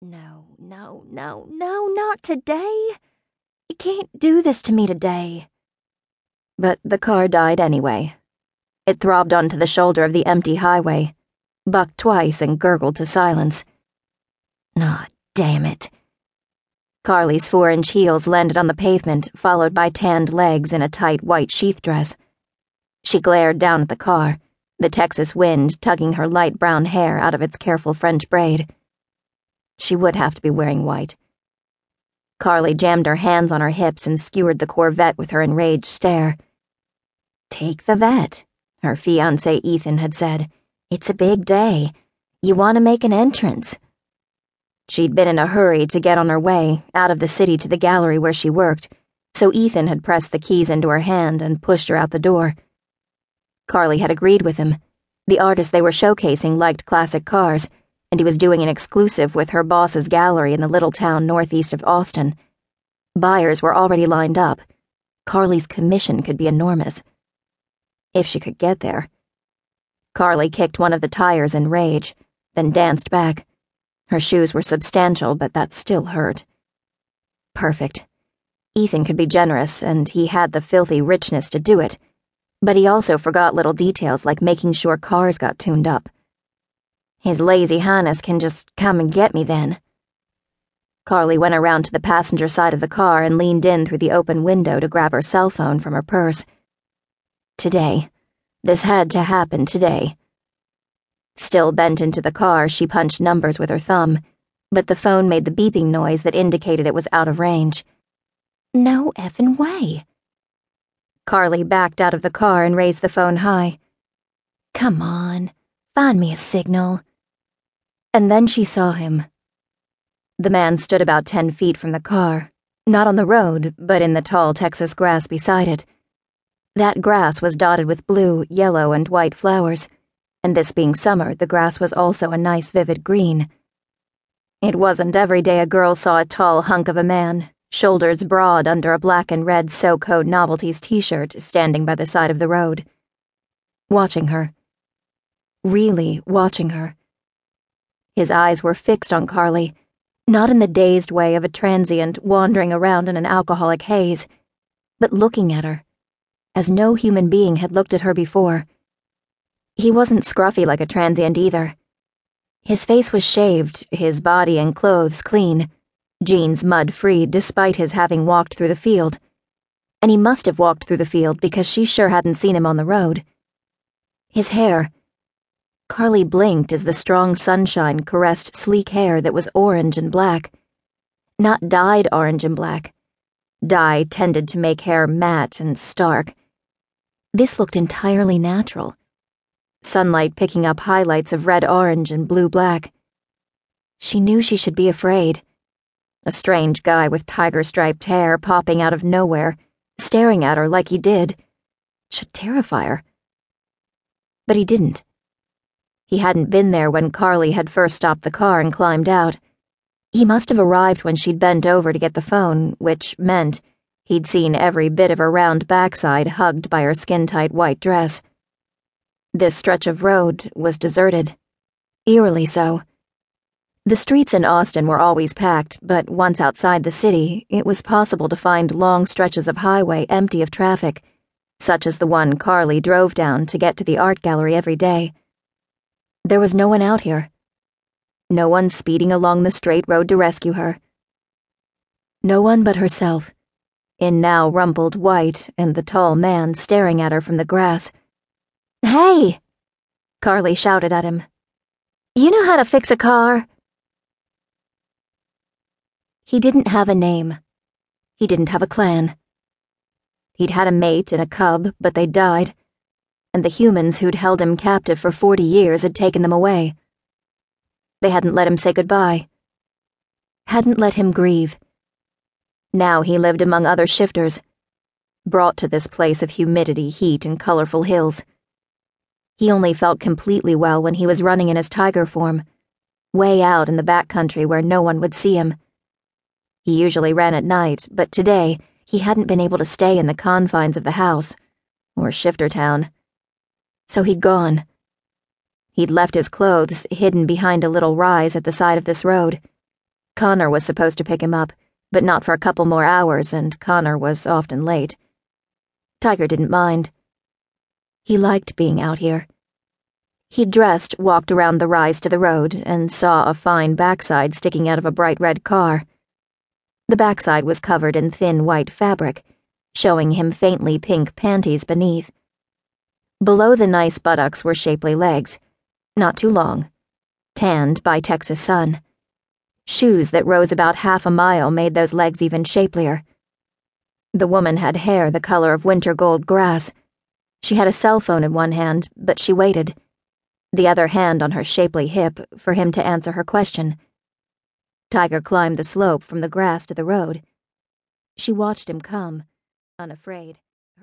No, no, no, no, not today. You can't do this to me today. But the car died anyway. It throbbed onto the shoulder of the empty highway, bucked twice, and gurgled to silence. Ah, damn it. Carly's four inch heels landed on the pavement, followed by tanned legs in a tight white sheath dress. She glared down at the car, the Texas wind tugging her light brown hair out of its careful French braid. She would have to be wearing white. Carly jammed her hands on her hips and skewered the Corvette with her enraged stare. Take the vet, her fiance Ethan had said. It's a big day. You want to make an entrance. She'd been in a hurry to get on her way, out of the city to the gallery where she worked, so Ethan had pressed the keys into her hand and pushed her out the door. Carly had agreed with him. The artist they were showcasing liked classic cars, and he was doing an exclusive with her boss's gallery in the little town northeast of Austin. Buyers were already lined up. Carly's commission could be enormous. If she could get there. Carly kicked one of the tires in rage, then danced back. Her shoes were substantial, but that still hurt. Perfect. Ethan could be generous, and he had the filthy richness to do it, but he also forgot little details like making sure cars got tuned up. His lazy highness can just come and get me then. Carly went around to the passenger side of the car and leaned in through the open window to grab her cell phone from her purse. Today. This had to happen today. Still bent into the car, she punched numbers with her thumb, but the phone made the beeping noise that indicated it was out of range. No effing way. Carly backed out of the car and raised the phone high. Come on, find me a signal. And then she saw him. The man stood about ten feet from the car, not on the road, but in the tall Texas grass beside it. That grass was dotted with blue, yellow, and white flowers, and this being summer, the grass was also a nice vivid green. It wasn't every day a girl saw a tall hunk of a man, shoulders broad under a black and red SoCo Novelties t shirt, standing by the side of the road. Watching her. Really watching her. His eyes were fixed on Carly, not in the dazed way of a transient wandering around in an alcoholic haze, but looking at her, as no human being had looked at her before. He wasn't scruffy like a transient either. His face was shaved, his body and clothes clean, jeans mud free despite his having walked through the field. And he must have walked through the field because she sure hadn't seen him on the road. His hair, Carly blinked as the strong sunshine caressed sleek hair that was orange and black. Not dyed orange and black. Dye tended to make hair matte and stark. This looked entirely natural. Sunlight picking up highlights of red orange and blue black. She knew she should be afraid. A strange guy with tiger striped hair popping out of nowhere, staring at her like he did, should terrify her. But he didn't. He hadn't been there when Carly had first stopped the car and climbed out. He must have arrived when she'd bent over to get the phone, which meant he'd seen every bit of her round backside hugged by her skin tight white dress. This stretch of road was deserted. Eerily so. The streets in Austin were always packed, but once outside the city, it was possible to find long stretches of highway empty of traffic, such as the one Carly drove down to get to the art gallery every day. There was no one out here. No one speeding along the straight road to rescue her. No one but herself, in now rumpled white and the tall man staring at her from the grass. Hey! Carly shouted at him. You know how to fix a car? He didn't have a name. He didn't have a clan. He'd had a mate and a cub, but they died and the humans who'd held him captive for 40 years had taken them away. They hadn't let him say goodbye, hadn't let him grieve. Now he lived among other shifters, brought to this place of humidity, heat, and colorful hills. He only felt completely well when he was running in his tiger form, way out in the back country where no one would see him. He usually ran at night, but today he hadn't been able to stay in the confines of the house, or Shiftertown so he'd gone. He'd left his clothes hidden behind a little rise at the side of this road, Connor was supposed to pick him up, but not for a couple more hours, and Connor was often late. Tiger didn't mind. He liked being out here. He dressed, walked around the rise to the road, and saw a fine backside sticking out of a bright red car. The backside was covered in thin white fabric, showing him faintly pink panties beneath. Below the nice buttocks were shapely legs, not too long, tanned by Texas sun. Shoes that rose about half a mile made those legs even shapelier. The woman had hair the color of winter gold grass. She had a cell phone in one hand, but she waited, the other hand on her shapely hip, for him to answer her question. Tiger climbed the slope from the grass to the road. She watched him come, unafraid.